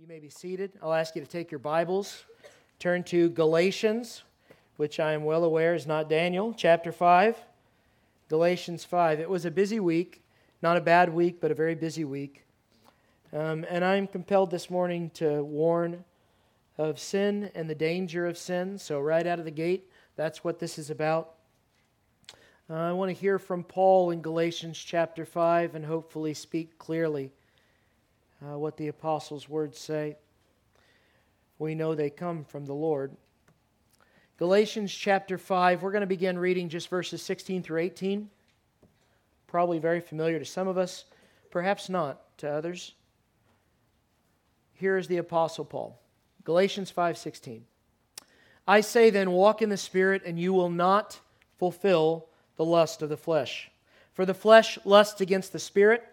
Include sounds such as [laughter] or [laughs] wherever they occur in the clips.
You may be seated. I'll ask you to take your Bibles, turn to Galatians, which I am well aware is not Daniel, chapter 5. Galatians 5. It was a busy week, not a bad week, but a very busy week. Um, and I'm compelled this morning to warn of sin and the danger of sin. So, right out of the gate, that's what this is about. Uh, I want to hear from Paul in Galatians chapter 5 and hopefully speak clearly uh, what the apostles' words say. We know they come from the Lord. Galatians chapter 5, we're going to begin reading just verses 16 through 18. Probably very familiar to some of us, perhaps not to others. Here is the apostle Paul. Galatians 5:16. I say then walk in the spirit and you will not fulfill the lust of the flesh. For the flesh lusts against the spirit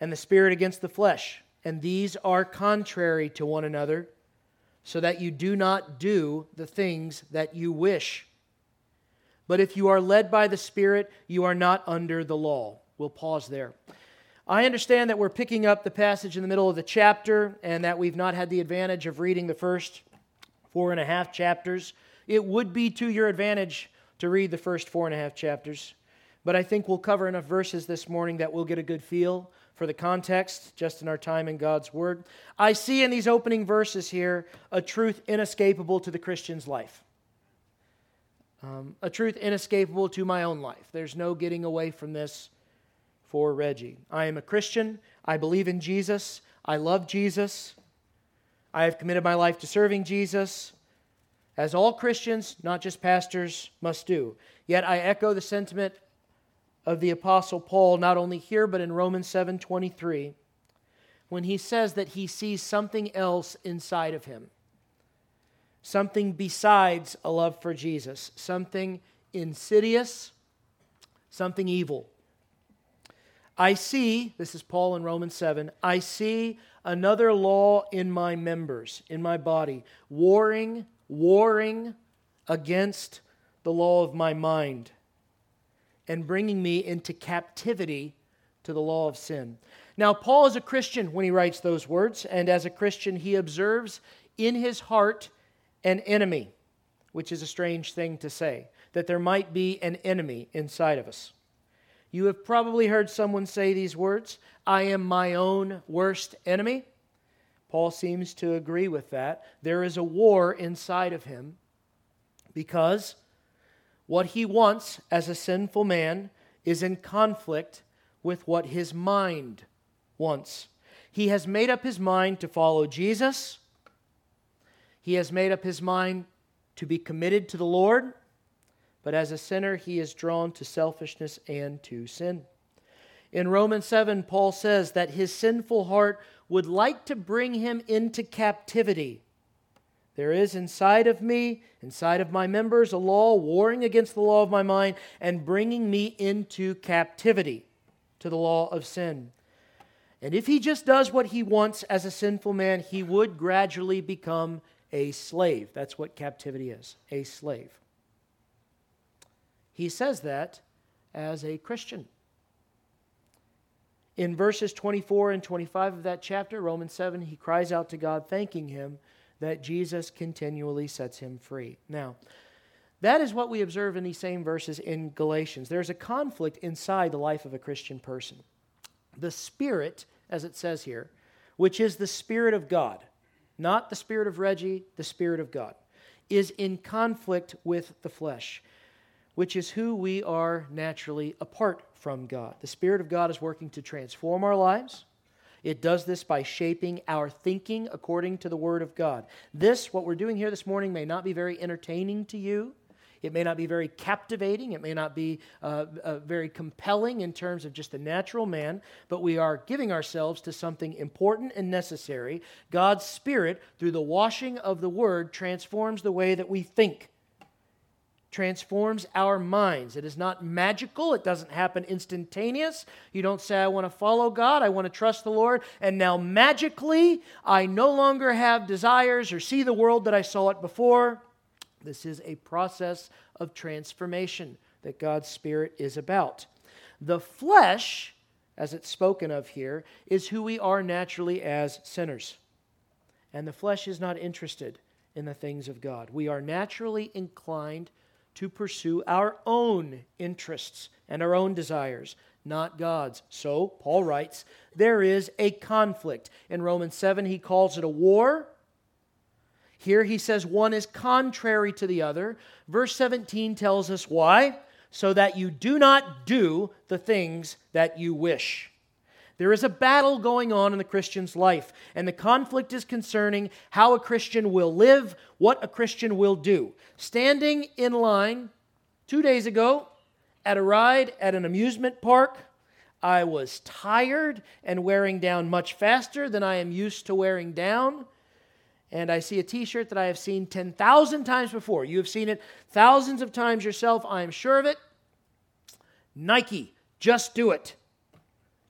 and the Spirit against the flesh. And these are contrary to one another, so that you do not do the things that you wish. But if you are led by the Spirit, you are not under the law. We'll pause there. I understand that we're picking up the passage in the middle of the chapter and that we've not had the advantage of reading the first four and a half chapters. It would be to your advantage to read the first four and a half chapters, but I think we'll cover enough verses this morning that we'll get a good feel for the context, just in our time in God's Word. I see in these opening verses here a truth inescapable to the Christian's life. Um, a truth inescapable to my own life. There's no getting away from this for Reggie. I am a Christian. I believe in Jesus. I love Jesus. I have committed my life to serving Jesus, as all Christians, not just pastors, must do. Yet I echo the sentiment of the apostle Paul not only here but in Romans 7:23 when he says that he sees something else inside of him. Something besides a love for Jesus, something insidious, something evil. I see, this is Paul in Romans 7, I see another law in my members, in my body, warring, warring against the law of my mind and bringing me into captivity to the law of sin. Now, Paul is a Christian when he writes those words, and as a Christian, he observes in his heart an enemy, which is a strange thing to say, that there might be an enemy inside of us. You have probably heard someone say these words I am my own worst enemy. Paul seems to agree with that. There is a war inside of him because what he wants as a sinful man is in conflict with what his mind wants. He has made up his mind to follow Jesus. He has made up his mind to be committed to the Lord. But as a sinner, he is drawn to selfishness and to sin. In Romans 7, Paul says that his sinful heart would like to bring him into captivity there is inside of me, inside of my members, a law warring against the law of my mind and bringing me into captivity to the law of sin. And if he just does what he wants as a sinful man, he would gradually become a slave. That's what captivity is a slave. He says that as a Christian. In verses 24 and 25 of that chapter, Romans 7, he cries out to God, thanking him that Jesus continually sets him free. Now, that is what we observe in these same verses in Galatians. There's a conflict inside the life of a Christian person. The Spirit, as it says here, which is the Spirit of God, not the Spirit of Reggie, the Spirit of God, is in conflict with the flesh, which is who we are naturally apart from God. The Spirit of God is working to transform our lives it does this by shaping our thinking according to the Word of God. This, what we're doing here this morning, may not be very entertaining to you. It may not be very captivating. It may not be uh, uh, very compelling in terms of just the natural man, but we are giving ourselves to something important and necessary. God's Spirit, through the washing of the Word, transforms the way that we think transforms our minds. It is not magical, it doesn't happen instantaneous. You don't say, I want to follow God, I want to trust the Lord, and now magically I no longer have desires or see the world that I saw it before. This is a process of transformation that God's Spirit is about. The flesh, as it's spoken of here, is who we are naturally as sinners. and the flesh is not interested in the things of God. We are naturally inclined to pursue our own interests and our own desires, not God's. So, Paul writes, there is a conflict. In Romans 7, he calls it a war. Here he says one is contrary to the other. Verse 17 tells us why so that you do not do the things that you wish. There is a battle going on in the Christian's life, and the conflict is concerning how a Christian will live, what a Christian will do. Standing in line two days ago at a ride at an amusement park, I was tired and wearing down much faster than I am used to wearing down. And I see a t shirt that I have seen 10,000 times before. You have seen it thousands of times yourself, I am sure of it. Nike, just do it.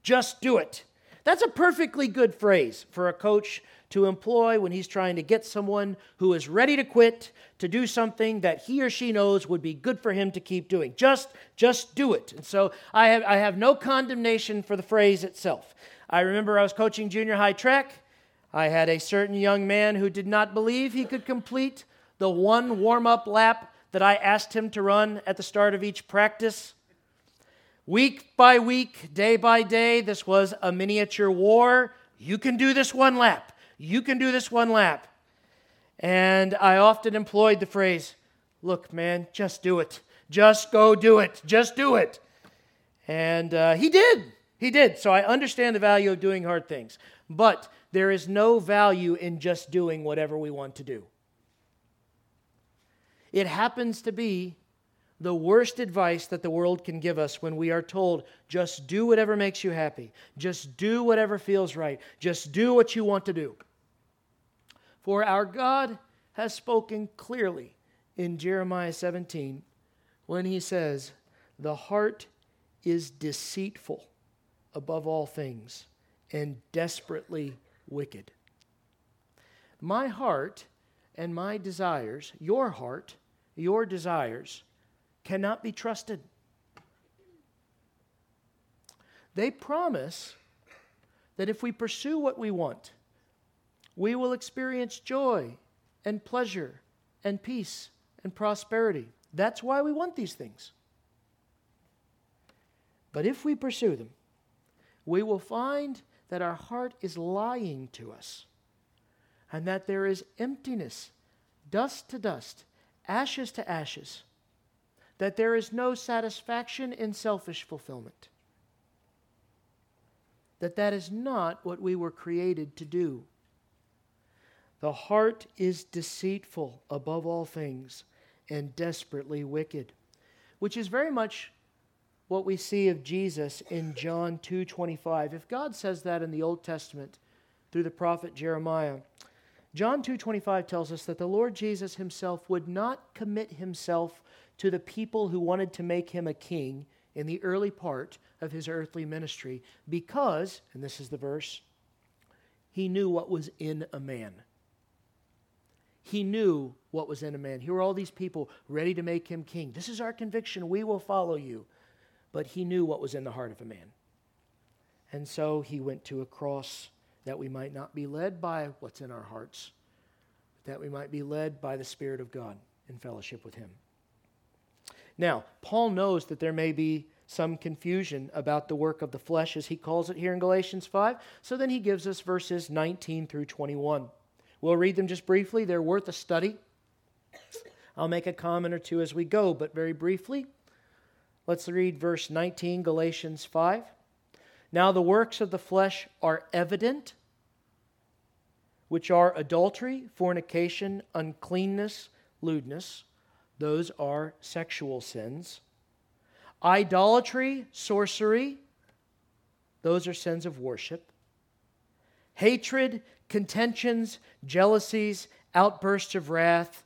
Just do it. That's a perfectly good phrase for a coach to employ when he's trying to get someone who is ready to quit to do something that he or she knows would be good for him to keep doing. Just just do it. And so I have I have no condemnation for the phrase itself. I remember I was coaching junior high track. I had a certain young man who did not believe he could complete the one warm-up lap that I asked him to run at the start of each practice. Week by week, day by day, this was a miniature war. You can do this one lap. You can do this one lap. And I often employed the phrase, Look, man, just do it. Just go do it. Just do it. And uh, he did. He did. So I understand the value of doing hard things. But there is no value in just doing whatever we want to do. It happens to be the worst advice that the world can give us when we are told, just do whatever makes you happy, just do whatever feels right, just do what you want to do. For our God has spoken clearly in Jeremiah 17 when he says, The heart is deceitful above all things and desperately wicked. My heart and my desires, your heart, your desires, cannot be trusted. They promise that if we pursue what we want, we will experience joy and pleasure and peace and prosperity. That's why we want these things. But if we pursue them, we will find that our heart is lying to us and that there is emptiness, dust to dust, ashes to ashes that there is no satisfaction in selfish fulfillment. That that is not what we were created to do. The heart is deceitful above all things and desperately wicked, which is very much what we see of Jesus in John 2:25. If God says that in the Old Testament through the prophet Jeremiah, John 2:25 tells us that the Lord Jesus himself would not commit himself to the people who wanted to make him a king in the early part of his earthly ministry because, and this is the verse, he knew what was in a man. He knew what was in a man. Here were all these people ready to make him king. This is our conviction. We will follow you. But he knew what was in the heart of a man. And so he went to a cross that we might not be led by what's in our hearts, but that we might be led by the Spirit of God in fellowship with him. Now, Paul knows that there may be some confusion about the work of the flesh, as he calls it here in Galatians 5. So then he gives us verses 19 through 21. We'll read them just briefly, they're worth a study. I'll make a comment or two as we go, but very briefly. Let's read verse 19, Galatians 5. Now the works of the flesh are evident, which are adultery, fornication, uncleanness, lewdness those are sexual sins. Idolatry, sorcery, those are sins of worship. Hatred, contentions, jealousies, outbursts of wrath,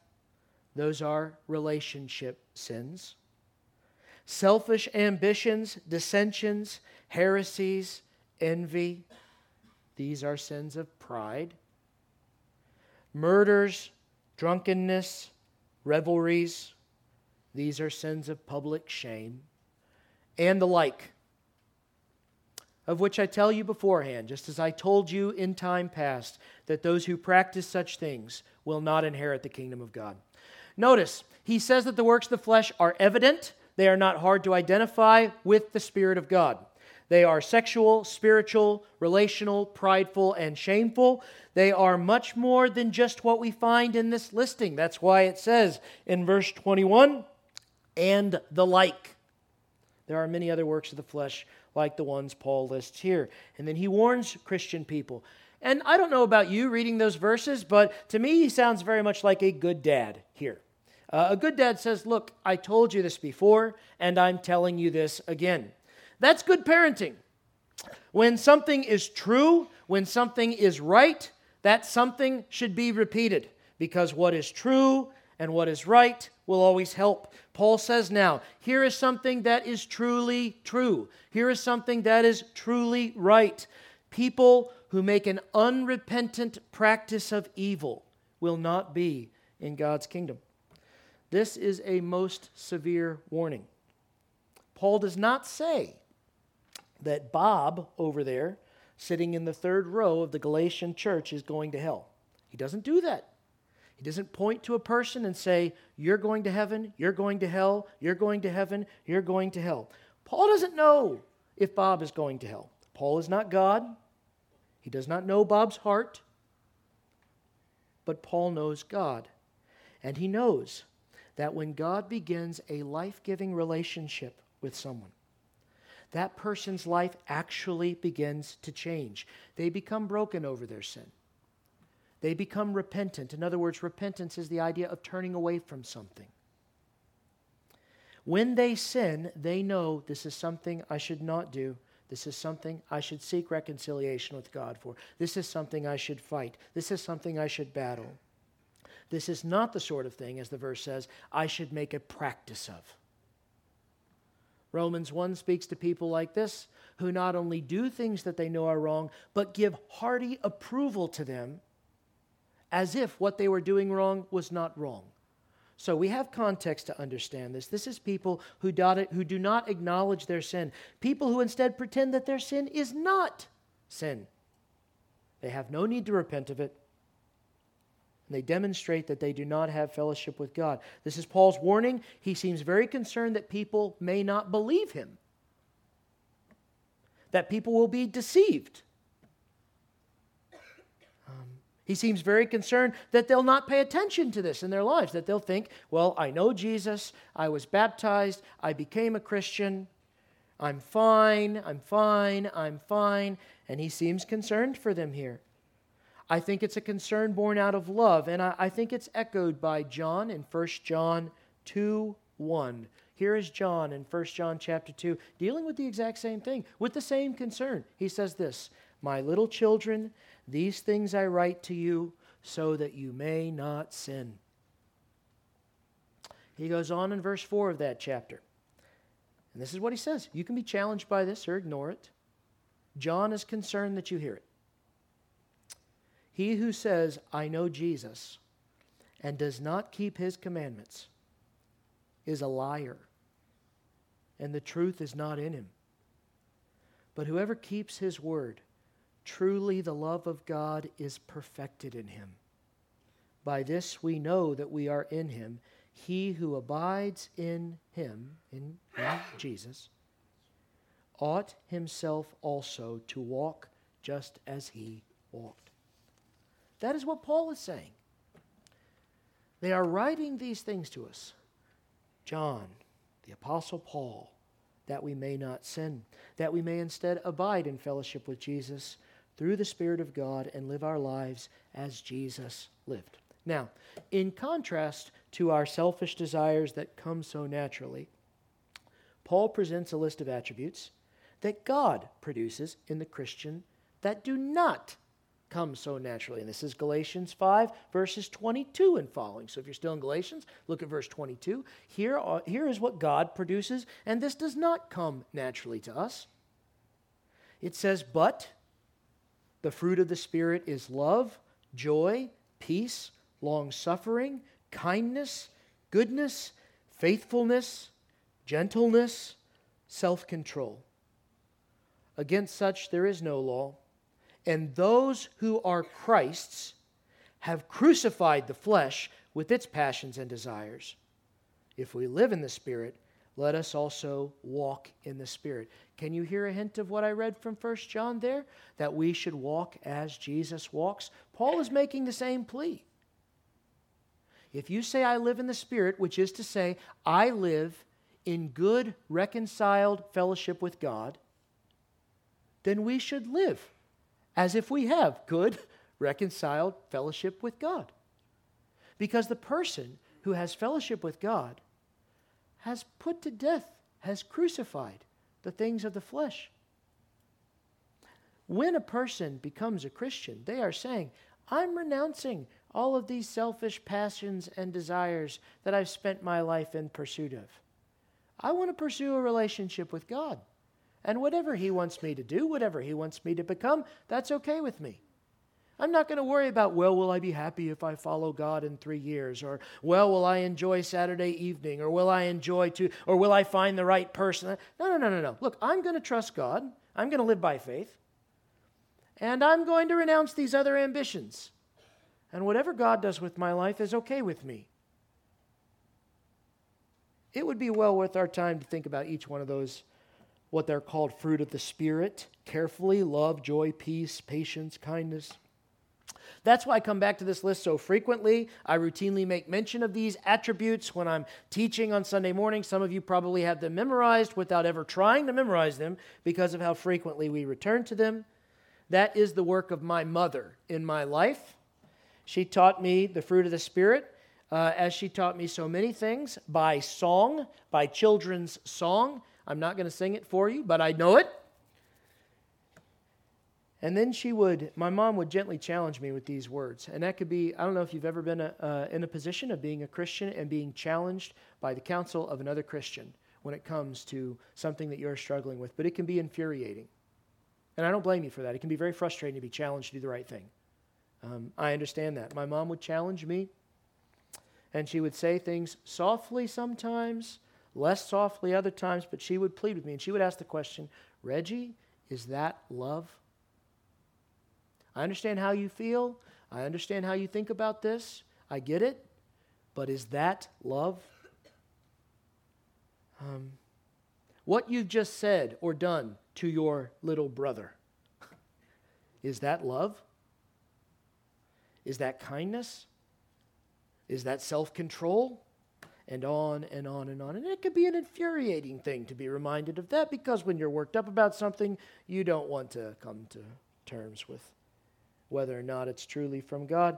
those are relationship sins. Selfish ambitions, dissensions, heresies, envy, these are sins of pride. Murders, drunkenness, revelries. These are sins of public shame, and the like. of which I tell you beforehand, just as I told you in time past, that those who practice such things will not inherit the kingdom of God. Notice, he says that the works of the flesh are evident, they are not hard to identify with the Spirit of God. They are sexual, spiritual, relational, prideful, and shameful. They are much more than just what we find in this listing. That's why it says in verse 21 and the like. There are many other works of the flesh like the ones Paul lists here. And then he warns Christian people. And I don't know about you reading those verses, but to me, he sounds very much like a good dad here. Uh, a good dad says, Look, I told you this before, and I'm telling you this again. That's good parenting. When something is true, when something is right, that something should be repeated because what is true and what is right will always help. Paul says now, here is something that is truly true. Here is something that is truly right. People who make an unrepentant practice of evil will not be in God's kingdom. This is a most severe warning. Paul does not say that Bob over there, sitting in the third row of the Galatian church, is going to hell. He doesn't do that. He doesn't point to a person and say, You're going to heaven, you're going to hell, you're going to heaven, you're going to hell. Paul doesn't know if Bob is going to hell. Paul is not God. He does not know Bob's heart. But Paul knows God. And he knows that when God begins a life giving relationship with someone, that person's life actually begins to change. They become broken over their sin. They become repentant. In other words, repentance is the idea of turning away from something. When they sin, they know this is something I should not do. This is something I should seek reconciliation with God for. This is something I should fight. This is something I should battle. This is not the sort of thing, as the verse says, I should make a practice of. Romans 1 speaks to people like this who not only do things that they know are wrong, but give hearty approval to them as if what they were doing wrong was not wrong. So we have context to understand this. This is people who, who do not acknowledge their sin, people who instead pretend that their sin is not sin. They have no need to repent of it. And they demonstrate that they do not have fellowship with God. This is Paul's warning. He seems very concerned that people may not believe him, that people will be deceived. Um, he seems very concerned that they'll not pay attention to this in their lives, that they'll think, well, I know Jesus, I was baptized, I became a Christian, I'm fine, I'm fine, I'm fine. And he seems concerned for them here. I think it's a concern born out of love, and I, I think it's echoed by John in 1 John 2 1. Here is John in 1 John chapter 2 dealing with the exact same thing, with the same concern. He says this My little children, these things I write to you so that you may not sin. He goes on in verse 4 of that chapter. And this is what he says. You can be challenged by this or ignore it. John is concerned that you hear it. He who says, I know Jesus, and does not keep his commandments is a liar, and the truth is not in him. But whoever keeps his word, truly the love of God is perfected in him. By this we know that we are in him. He who abides in him, in, Jesus, ought himself also to walk just as he walked. That is what Paul is saying. They are writing these things to us. John, the Apostle Paul, that we may not sin, that we may instead abide in fellowship with Jesus through the Spirit of God and live our lives as Jesus lived. Now, in contrast to our selfish desires that come so naturally, Paul presents a list of attributes that God produces in the Christian that do not comes so naturally. And this is Galatians 5, verses 22 and following. So if you're still in Galatians, look at verse 22. Here, are, here is what God produces, and this does not come naturally to us. It says, But the fruit of the Spirit is love, joy, peace, long suffering, kindness, goodness, faithfulness, gentleness, self control. Against such there is no law. And those who are Christ's have crucified the flesh with its passions and desires. If we live in the Spirit, let us also walk in the Spirit. Can you hear a hint of what I read from 1 John there? That we should walk as Jesus walks? Paul is making the same plea. If you say, I live in the Spirit, which is to say, I live in good, reconciled fellowship with God, then we should live as if we have good, [laughs] reconciled fellowship with God. Because the person who has fellowship with God has put to death, has crucified the things of the flesh. When a person becomes a Christian, they are saying, I'm renouncing all of these selfish passions and desires that I've spent my life in pursuit of. I want to pursue a relationship with God. And whatever He wants me to do, whatever He wants me to become, that's okay with me. I'm not going to worry about, well, will I be happy if I follow God in three years? Or, well, will I enjoy Saturday evening? Or, will I enjoy to, or will I find the right person? No, no, no, no, no. Look, I'm going to trust God. I'm going to live by faith. And I'm going to renounce these other ambitions. And whatever God does with my life is okay with me. It would be well worth our time to think about each one of those, what they're called fruit of the Spirit, carefully love, joy, peace, patience, kindness. That's why I come back to this list so frequently. I routinely make mention of these attributes when I'm teaching on Sunday morning. Some of you probably have them memorized without ever trying to memorize them because of how frequently we return to them. That is the work of my mother in my life. She taught me the fruit of the Spirit, uh, as she taught me so many things by song, by children's song. I'm not going to sing it for you, but I know it. And then she would, my mom would gently challenge me with these words. And that could be, I don't know if you've ever been a, uh, in a position of being a Christian and being challenged by the counsel of another Christian when it comes to something that you're struggling with, but it can be infuriating. And I don't blame you for that. It can be very frustrating to be challenged to do the right thing. Um, I understand that. My mom would challenge me, and she would say things softly sometimes, less softly other times, but she would plead with me, and she would ask the question Reggie, is that love? I understand how you feel. I understand how you think about this. I get it. But is that love? Um, what you've just said or done to your little brother, is that love? Is that kindness? Is that self control? And on and on and on. And it could be an infuriating thing to be reminded of that because when you're worked up about something, you don't want to come to terms with whether or not it's truly from God.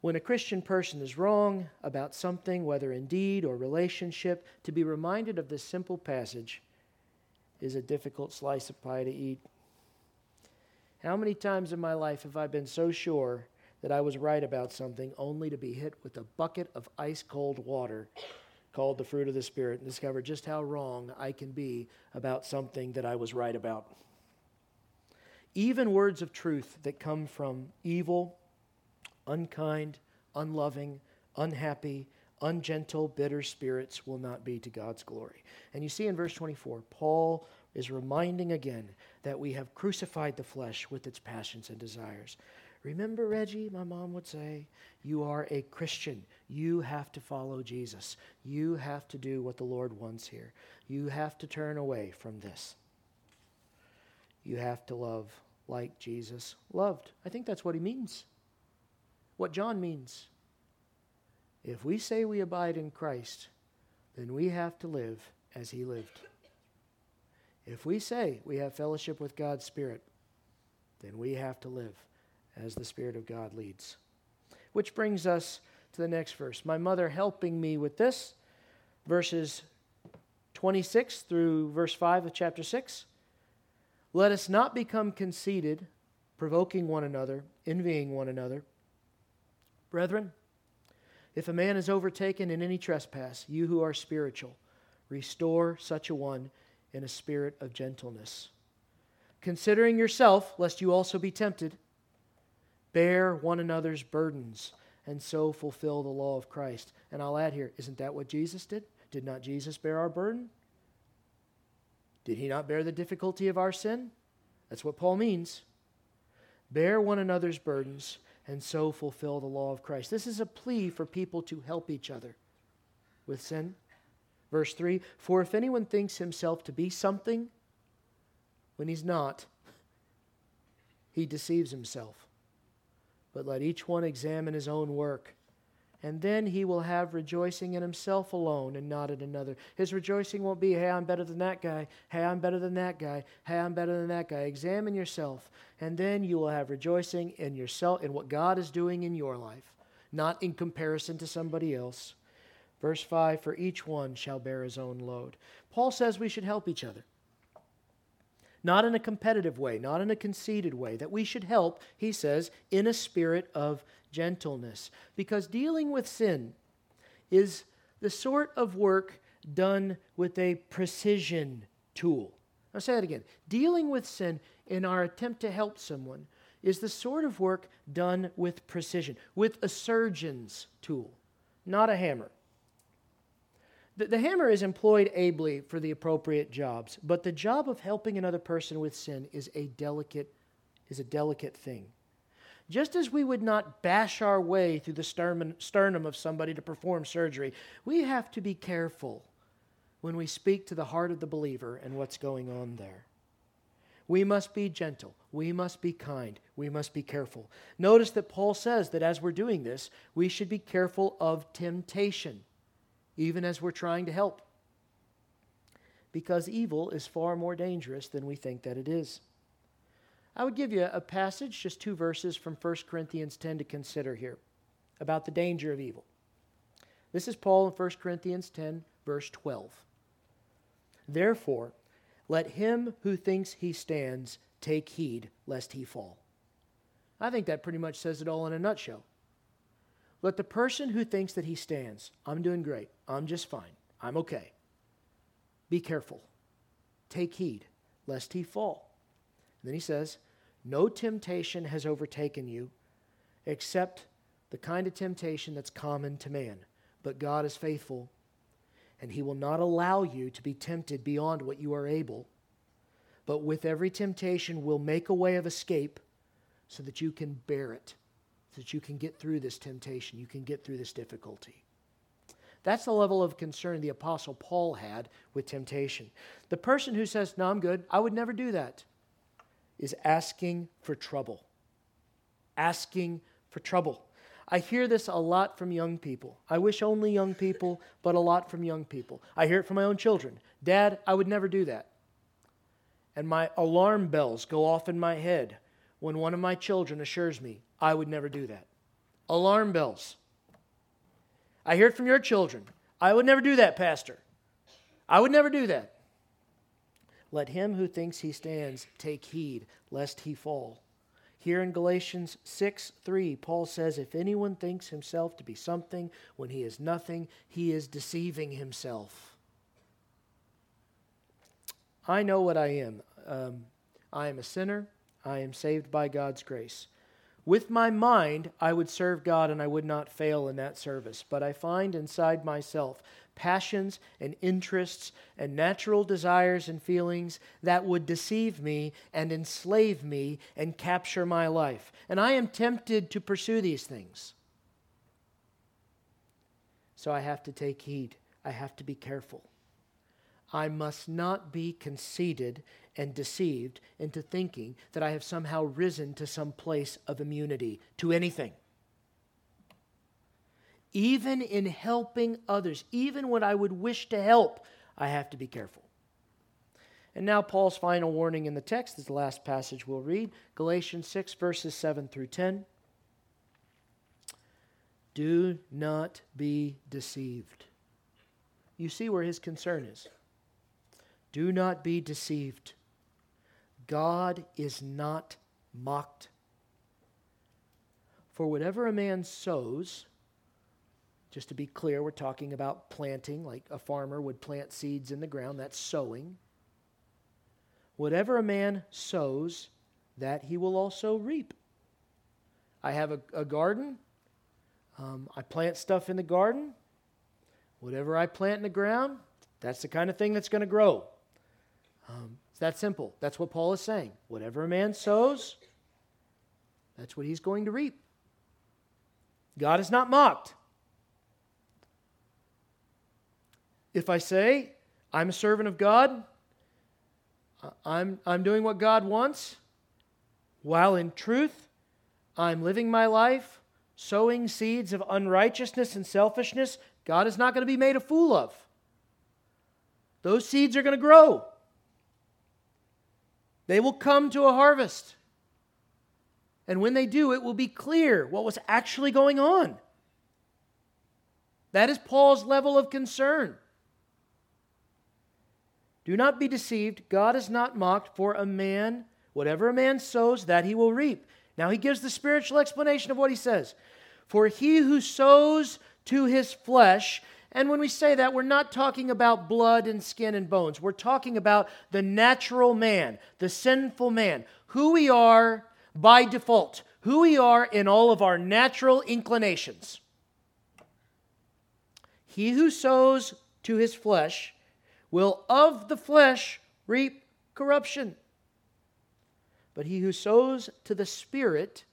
When a Christian person is wrong about something, whether in deed or relationship, to be reminded of this simple passage is a difficult slice of pie to eat. How many times in my life have I been so sure that I was right about something only to be hit with a bucket of ice cold water called the fruit of the Spirit and discover just how wrong I can be about something that I was right about? even words of truth that come from evil, unkind, unloving, unhappy, ungentle, bitter spirits will not be to God's glory. And you see in verse 24, Paul is reminding again that we have crucified the flesh with its passions and desires. Remember, Reggie, my mom would say, you are a Christian. You have to follow Jesus. You have to do what the Lord wants here. You have to turn away from this you have to love like Jesus loved. I think that's what he means. What John means. If we say we abide in Christ, then we have to live as he lived. If we say we have fellowship with God's Spirit, then we have to live as the Spirit of God leads. Which brings us to the next verse. My mother helping me with this, verses 26 through verse 5 of chapter 6. Let us not become conceited, provoking one another, envying one another. Brethren, if a man is overtaken in any trespass, you who are spiritual, restore such a one in a spirit of gentleness. Considering yourself, lest you also be tempted, bear one another's burdens, and so fulfill the law of Christ. And I'll add here, isn't that what Jesus did? Did not Jesus bear our burden? Did he not bear the difficulty of our sin? That's what Paul means. Bear one another's burdens and so fulfill the law of Christ. This is a plea for people to help each other with sin. Verse 3 For if anyone thinks himself to be something when he's not, he deceives himself. But let each one examine his own work and then he will have rejoicing in himself alone and not in another. His rejoicing won't be, hey, I'm better than that guy. Hey, I'm better than that guy. Hey, I'm better than that guy. Examine yourself, and then you will have rejoicing in yourself, in what God is doing in your life, not in comparison to somebody else. Verse 5 For each one shall bear his own load. Paul says we should help each other. Not in a competitive way, not in a conceited way, that we should help, he says, in a spirit of gentleness. Because dealing with sin is the sort of work done with a precision tool. I'll say that again. Dealing with sin in our attempt to help someone is the sort of work done with precision, with a surgeon's tool, not a hammer. The, the hammer is employed ably for the appropriate jobs, but the job of helping another person with sin is a delicate, is a delicate thing. Just as we would not bash our way through the sternum of somebody to perform surgery, we have to be careful when we speak to the heart of the believer and what's going on there. We must be gentle. We must be kind. We must be careful. Notice that Paul says that as we're doing this, we should be careful of temptation, even as we're trying to help. Because evil is far more dangerous than we think that it is. I would give you a passage, just two verses from 1 Corinthians 10 to consider here about the danger of evil. This is Paul in 1 Corinthians 10, verse 12. Therefore, let him who thinks he stands take heed lest he fall. I think that pretty much says it all in a nutshell. Let the person who thinks that he stands, I'm doing great, I'm just fine, I'm okay, be careful. Take heed lest he fall. And then he says, No temptation has overtaken you except the kind of temptation that's common to man. But God is faithful, and he will not allow you to be tempted beyond what you are able. But with every temptation, will make a way of escape so that you can bear it, that you can get through this temptation, you can get through this difficulty. That's the level of concern the Apostle Paul had with temptation. The person who says, No, I'm good, I would never do that is asking for trouble. Asking for trouble. I hear this a lot from young people. I wish only young people, but a lot from young people. I hear it from my own children. Dad, I would never do that. And my alarm bells go off in my head when one of my children assures me I would never do that. Alarm bells. I hear it from your children. I would never do that, Pastor. I would never do that. Let him who thinks he stands take heed lest he fall. Here in Galatians 6 3, Paul says, If anyone thinks himself to be something when he is nothing, he is deceiving himself. I know what I am. Um, I am a sinner. I am saved by God's grace. With my mind, I would serve God and I would not fail in that service. But I find inside myself passions and interests and natural desires and feelings that would deceive me and enslave me and capture my life. And I am tempted to pursue these things. So I have to take heed, I have to be careful. I must not be conceited and deceived into thinking that I have somehow risen to some place of immunity to anything even in helping others, even when I would wish to help, I have to be careful. And now, Paul's final warning in the text is the last passage we'll read Galatians 6, verses 7 through 10. Do not be deceived. You see where his concern is. Do not be deceived. God is not mocked. For whatever a man sows, just to be clear, we're talking about planting, like a farmer would plant seeds in the ground. That's sowing. Whatever a man sows, that he will also reap. I have a, a garden. Um, I plant stuff in the garden. Whatever I plant in the ground, that's the kind of thing that's going to grow. Um, that simple. That's what Paul is saying. Whatever a man sows, that's what he's going to reap. God is not mocked. If I say, I'm a servant of God, I'm, I'm doing what God wants, while in truth, I'm living my life sowing seeds of unrighteousness and selfishness, God is not going to be made a fool of. Those seeds are going to grow. They will come to a harvest. And when they do, it will be clear what was actually going on. That is Paul's level of concern. Do not be deceived. God is not mocked, for a man, whatever a man sows, that he will reap. Now he gives the spiritual explanation of what he says. For he who sows to his flesh, and when we say that, we're not talking about blood and skin and bones. We're talking about the natural man, the sinful man, who we are by default, who we are in all of our natural inclinations. He who sows to his flesh will of the flesh reap corruption. But he who sows to the Spirit,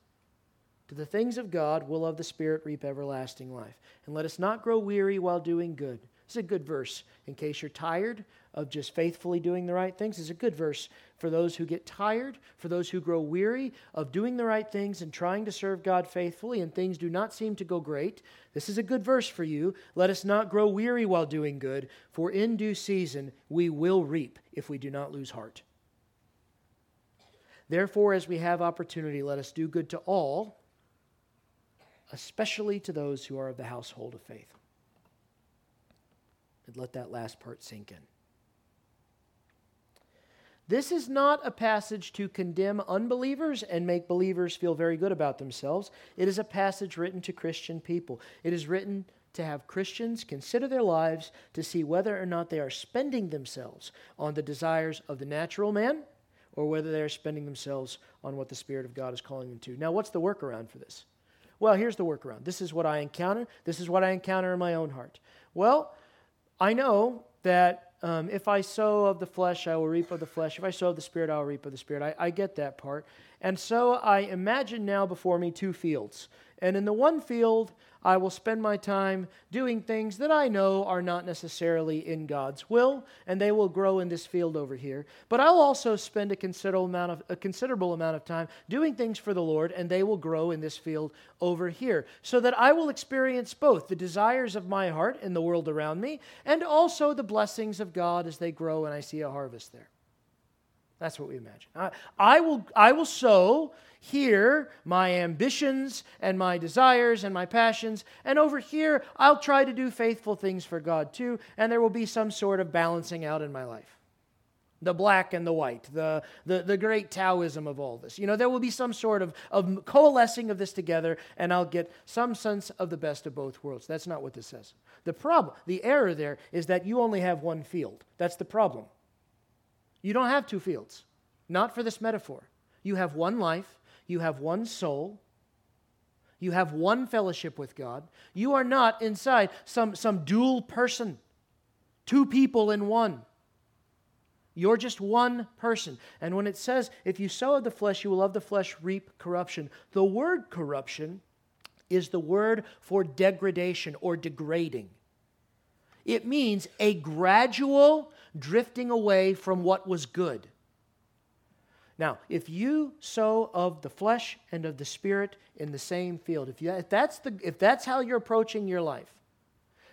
to the things of God, will of the Spirit reap everlasting life. And let us not grow weary while doing good. Is a good verse in case you're tired of just faithfully doing the right things. It's a good verse for those who get tired, for those who grow weary of doing the right things and trying to serve God faithfully, and things do not seem to go great. This is a good verse for you. Let us not grow weary while doing good, for in due season we will reap if we do not lose heart. Therefore, as we have opportunity, let us do good to all, especially to those who are of the household of faith. And let that last part sink in. This is not a passage to condemn unbelievers and make believers feel very good about themselves. It is a passage written to Christian people. It is written to have Christians consider their lives to see whether or not they are spending themselves on the desires of the natural man or whether they're spending themselves on what the Spirit of God is calling them to. Now, what's the workaround for this? Well, here's the workaround. This is what I encounter. This is what I encounter in my own heart. Well, I know that um, if I sow of the flesh, I will reap of the flesh. If I sow of the Spirit, I will reap of the Spirit. I, I get that part. And so I imagine now before me two fields. And in the one field, I will spend my time doing things that I know are not necessarily in God's will, and they will grow in this field over here. But I'll also spend a considerable amount of, a considerable amount of time doing things for the Lord, and they will grow in this field over here. So that I will experience both the desires of my heart and the world around me, and also the blessings of God as they grow and I see a harvest there. That's what we imagine. I, I, will, I will sow here my ambitions and my desires and my passions, and over here I'll try to do faithful things for God too, and there will be some sort of balancing out in my life. The black and the white, the, the, the great Taoism of all this. You know, there will be some sort of, of coalescing of this together, and I'll get some sense of the best of both worlds. That's not what this says. The problem, the error there, is that you only have one field. That's the problem. You don't have two fields, not for this metaphor. You have one life, you have one soul. You have one fellowship with God. You are not inside some, some dual person, two people in one. You're just one person. And when it says, if you sow of the flesh, you will of the flesh reap corruption, the word corruption is the word for degradation or degrading. It means a gradual drifting away from what was good. Now, if you sow of the flesh and of the spirit in the same field, if, you, if, that's, the, if that's how you're approaching your life,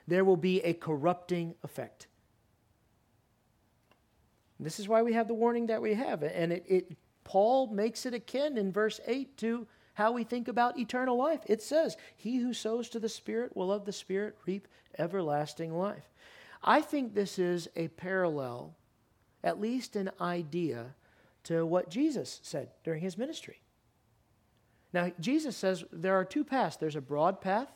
there will be a corrupting effect. This is why we have the warning that we have. And it, it, Paul makes it akin in verse 8 to how we think about eternal life. It says, He who sows to the Spirit will of the Spirit reap everlasting life. I think this is a parallel, at least an idea, to what Jesus said during his ministry. Now, Jesus says there are two paths there's a broad path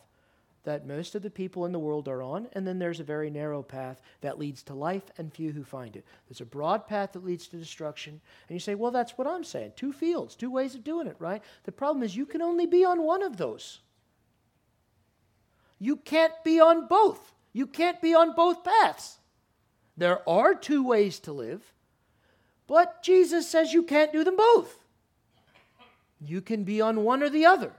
that most of the people in the world are on, and then there's a very narrow path that leads to life and few who find it. There's a broad path that leads to destruction, and you say, well, that's what I'm saying. Two fields, two ways of doing it, right? The problem is you can only be on one of those. You can't be on both. You can't be on both paths. There are two ways to live, But Jesus says you can't do them both. You can be on one or the other.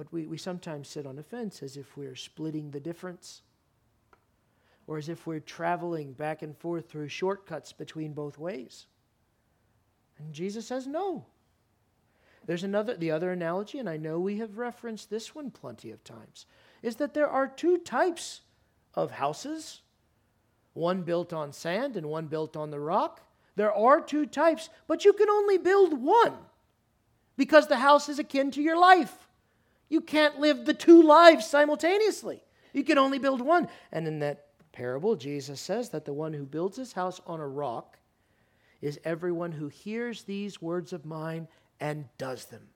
But we, we sometimes sit on a fence as if we're splitting the difference or as if we're traveling back and forth through shortcuts between both ways. And Jesus says no. There's another the other analogy and I know we have referenced this one plenty of times is that there are two types of houses, one built on sand and one built on the rock. There are two types, but you can only build one because the house is akin to your life. You can't live the two lives simultaneously. You can only build one. And in that parable, Jesus says that the one who builds his house on a rock is everyone who hears these words of mine and does them.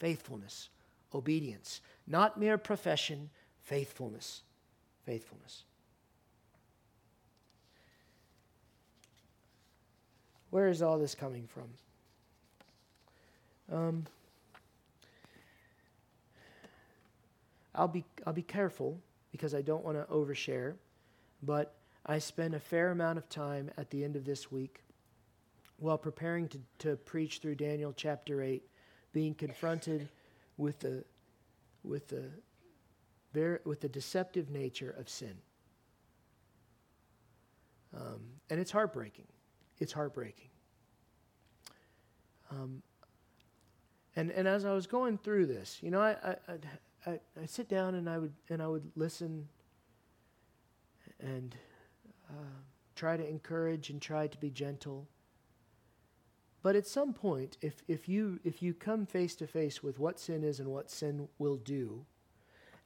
Faithfulness, obedience, not mere profession, faithfulness. Faithfulness. Where is all this coming from? Um, I'll be, I'll be careful because I don't want to overshare, but I spent a fair amount of time at the end of this week while preparing to, to preach through Daniel chapter 8, being confronted with the, with the, with the deceptive nature of sin. Um, and it's heartbreaking. It's heartbreaking. Um, and, and as I was going through this, you know, I, I, I, I sit down and I would and I would listen and uh, try to encourage and try to be gentle. But at some point, if, if you if you come face to face with what sin is and what sin will do,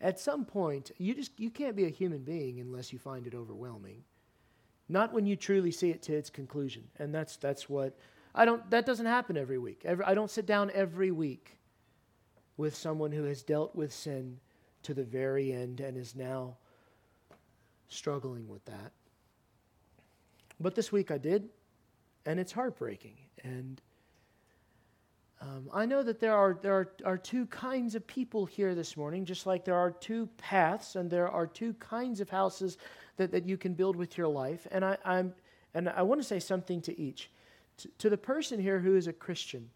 at some point you just you can't be a human being unless you find it overwhelming. Not when you truly see it to its conclusion, and that's that's what I don't. That doesn't happen every week. Every, I don't sit down every week with someone who has dealt with sin to the very end and is now struggling with that. But this week I did, and it's heartbreaking. And um, I know that there are there are, are two kinds of people here this morning, just like there are two paths and there are two kinds of houses that, that you can build with your life. And I, I'm and I want to say something to each. to, to the person here who is a Christian,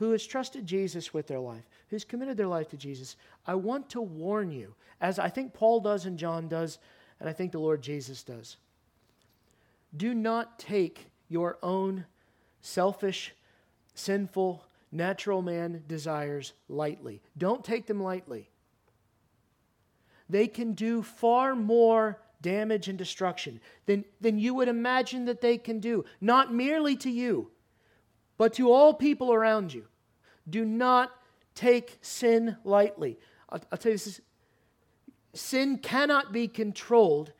who has trusted Jesus with their life, who's committed their life to Jesus, I want to warn you, as I think Paul does and John does, and I think the Lord Jesus does. Do not take your own selfish, sinful, natural man desires lightly. Don't take them lightly. They can do far more damage and destruction than, than you would imagine that they can do, not merely to you, but to all people around you. Do not take sin lightly. I'll, I'll tell you this sin cannot be controlled,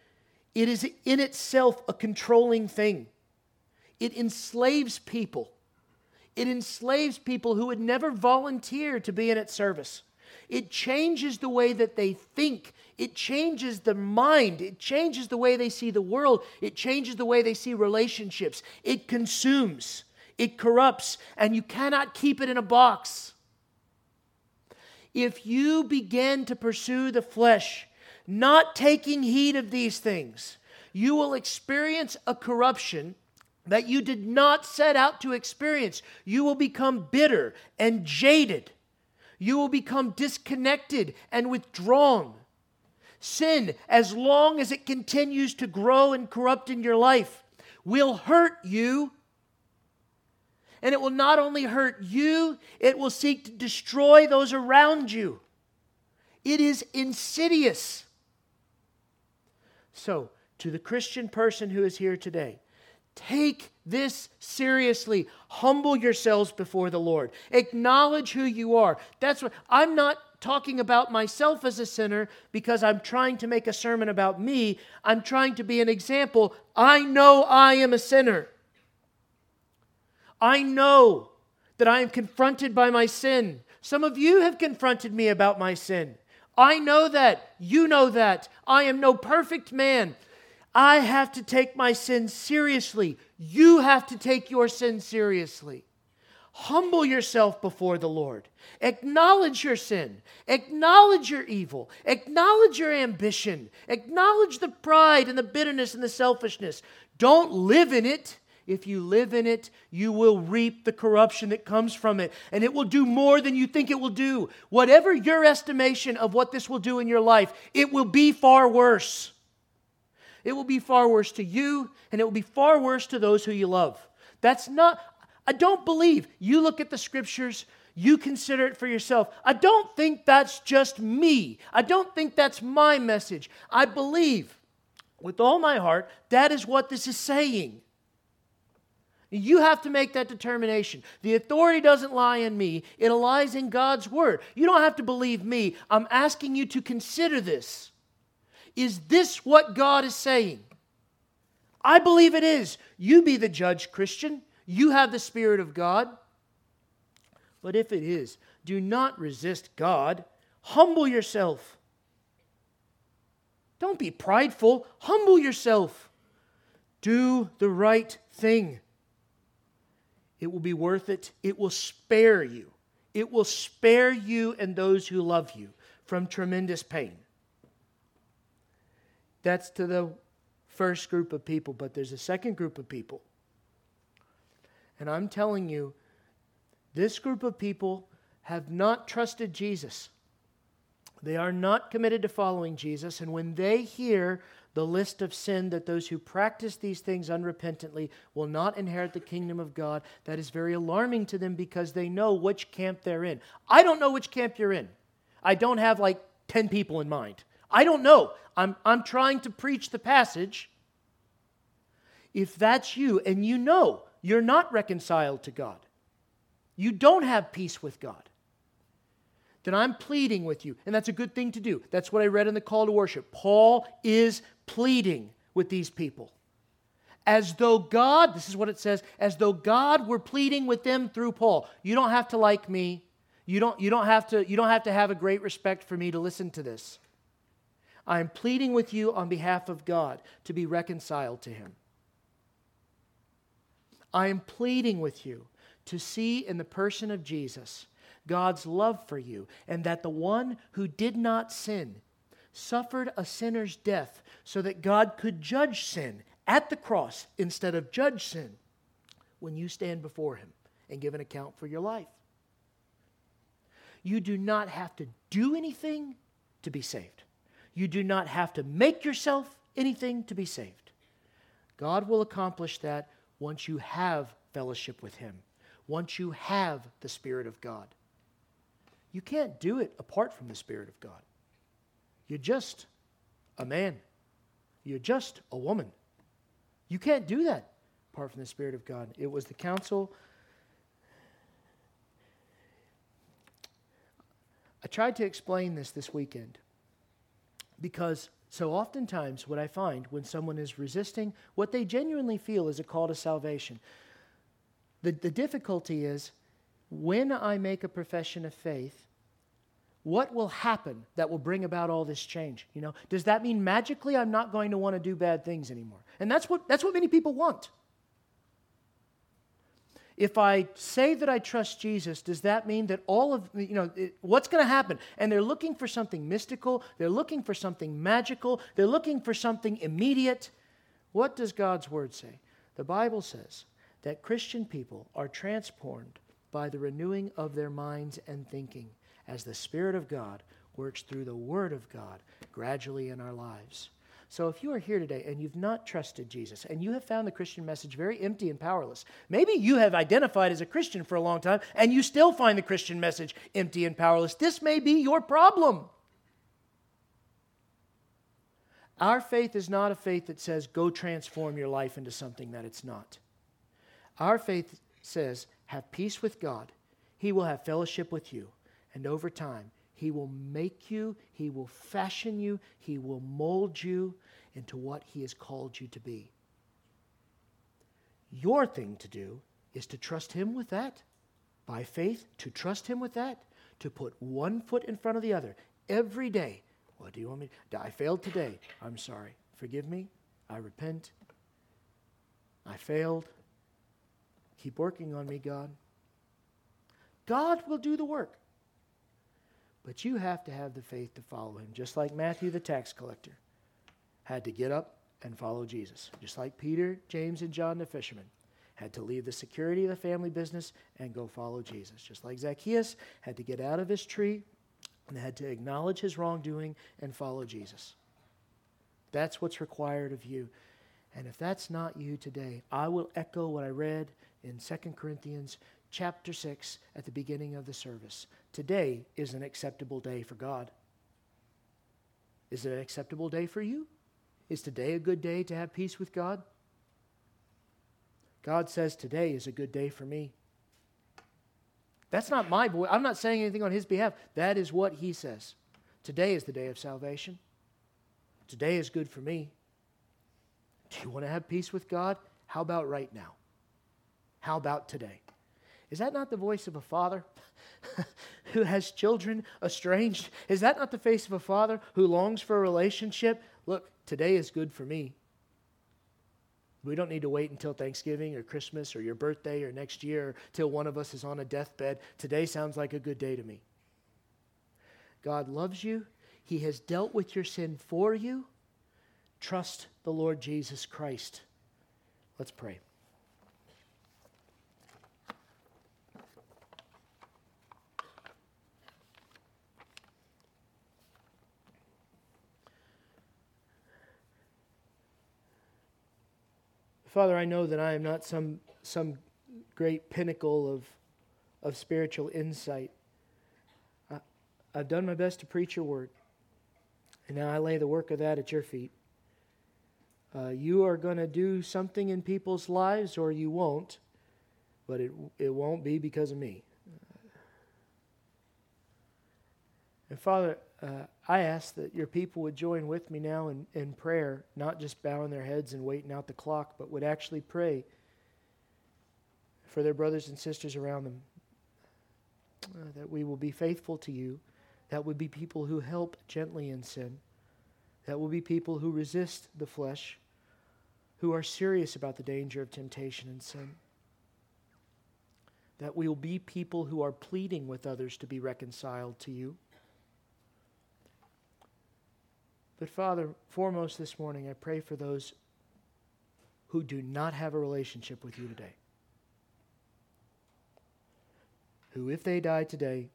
it is in itself a controlling thing. It enslaves people. It enslaves people who would never volunteer to be in its service. It changes the way that they think. It changes the mind. It changes the way they see the world. It changes the way they see relationships. It consumes it corrupts, and you cannot keep it in a box. If you begin to pursue the flesh, not taking heed of these things, you will experience a corruption that you did not set out to experience. You will become bitter and jaded. You will become disconnected and withdrawn. Sin, as long as it continues to grow and corrupt in your life, will hurt you and it will not only hurt you, it will seek to destroy those around you. It is insidious. So, to the Christian person who is here today, take this seriously. Humble yourselves before the Lord. Acknowledge who you are. That's what I'm not talking about myself as a sinner because I'm trying to make a sermon about me. I'm trying to be an example. I know I am a sinner. I know that I am confronted by my sin. Some of you have confronted me about my sin. I know that. You know that. I am no perfect man. I have to take my sin seriously. You have to take your sin seriously. Humble yourself before the Lord. Acknowledge your sin. Acknowledge your evil. Acknowledge your ambition. Acknowledge the pride and the bitterness and the selfishness. Don't live in it. If you live in it, you will reap the corruption that comes from it, and it will do more than you think it will do. Whatever your estimation of what this will do in your life, it will be far worse. It will be far worse to you, and it will be far worse to those who you love. That's not, I don't believe. You look at the scriptures, you consider it for yourself. I don't think that's just me. I don't think that's my message. I believe with all my heart that is what this is saying. You have to make that determination. The authority doesn't lie in me, it lies in God's word. You don't have to believe me. I'm asking you to consider this. Is this what God is saying? I believe it is. You be the judge, Christian. You have the Spirit of God. But if it is, do not resist God. Humble yourself. Don't be prideful. Humble yourself. Do the right thing. It will be worth it. It will spare you. It will spare you and those who love you from tremendous pain. That's to the first group of people, but there's a second group of people. And I'm telling you, this group of people have not trusted Jesus. They are not committed to following Jesus. And when they hear the list of sin that those who practice these things unrepentantly will not inherit the kingdom of God, that is very alarming to them because they know which camp they're in. I don't know which camp you're in. I don't have like 10 people in mind. I don't know. I'm, I'm trying to preach the passage. If that's you and you know you're not reconciled to God, you don't have peace with God, then I'm pleading with you. And that's a good thing to do. That's what I read in the call to worship. Paul is pleading with these people. As though God, this is what it says, as though God were pleading with them through Paul. You don't have to like me. You don't, you don't, have, to, you don't have to have a great respect for me to listen to this. I am pleading with you on behalf of God to be reconciled to Him. I am pleading with you to see in the person of Jesus God's love for you, and that the one who did not sin suffered a sinner's death so that God could judge sin at the cross instead of judge sin when you stand before Him and give an account for your life. You do not have to do anything to be saved. You do not have to make yourself anything to be saved. God will accomplish that once you have fellowship with Him, once you have the Spirit of God. You can't do it apart from the Spirit of God. You're just a man, you're just a woman. You can't do that apart from the Spirit of God. It was the council. I tried to explain this this weekend because so oftentimes, what I find when someone is resisting what they genuinely feel is a call to salvation, the, the difficulty is when I make a profession of faith, what will happen that will bring about all this change? You know, does that mean magically I'm not going to want to do bad things anymore? And that's what, that's what many people want if I say that I trust Jesus, does that mean that all of, you know, it, what's going to happen? And they're looking for something mystical, they're looking for something magical, they're looking for something immediate. What does God's word say? The Bible says that Christian people are transformed by the renewing of their minds and thinking as the Spirit of God works through the Word of God gradually in our lives. So if you are here today and you've not trusted Jesus and you have found the Christian message very empty and powerless, maybe you have identified as a Christian for a long time and you still find the Christian message empty and powerless. This may be your problem. Our faith is not a faith that says, go transform your life into something that it's not. Our faith says, have peace with God. He will have fellowship with you. And over time, he will make you, He will fashion you, He will mold you into what He has called you to be. Your thing to do is to trust Him with that. By faith, to trust Him with that, to put one foot in front of the other every day. What do you want me to I failed today. I'm sorry. Forgive me. I repent. I failed. Keep working on me, God. God will do the work. But you have to have the faith to follow him, just like Matthew the tax collector had to get up and follow Jesus, just like Peter, James, and John the fishermen had to leave the security of the family business and go follow Jesus, just like Zacchaeus had to get out of his tree and had to acknowledge his wrongdoing and follow Jesus. That's what's required of you. And if that's not you today, I will echo what I read in 2 Corinthians chapter 6 at the beginning of the service. Today is an acceptable day for God. Is it an acceptable day for you? Is today a good day to have peace with God? God says today is a good day for me. That's not my voice. I'm not saying anything on his behalf. That is what he says. Today is the day of salvation. Today is good for me. Do you want to have peace with God? How about right now? How about today? Is that not the voice of a father [laughs] who has children estranged? Is that not the face of a father who longs for a relationship? Look, today is good for me. We don't need to wait until Thanksgiving or Christmas or your birthday or next year till one of us is on a deathbed. Today sounds like a good day to me. God loves you. He has dealt with your sin for you. Trust the Lord Jesus Christ. Let's pray. Father, I know that I am not some, some great pinnacle of, of spiritual insight. I, I've done my best to preach your word, and now I lay the work of that at your feet. Uh, you are going to do something in people's lives, or you won't, but it, it won't be because of me. And Father, uh, I ask that your people would join with me now in, in prayer, not just bowing their heads and waiting out the clock, but would actually pray for their brothers and sisters around them. Uh, that we will be faithful to you, that would be people who help gently in sin, that will be people who resist the flesh, who are serious about the danger of temptation and sin. That we will be people who are pleading with others to be reconciled to you But Father, foremost this morning, I pray for those who do not have a relationship with you today. Who, if they die today,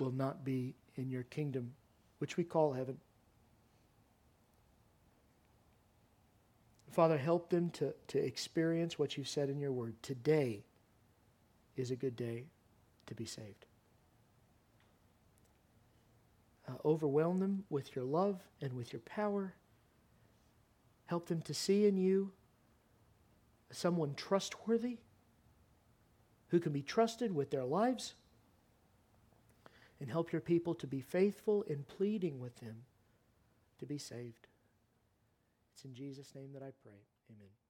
will not be in your kingdom, which we call heaven. Father, help them to, to experience what you've said in your word. Today is a good day to be saved uh, overwhelm them with your love and with your power. Help them to see in you someone trustworthy who can be trusted with their lives. And help your people to be faithful in pleading with them to be saved. It's in Jesus' name that I pray. Amen.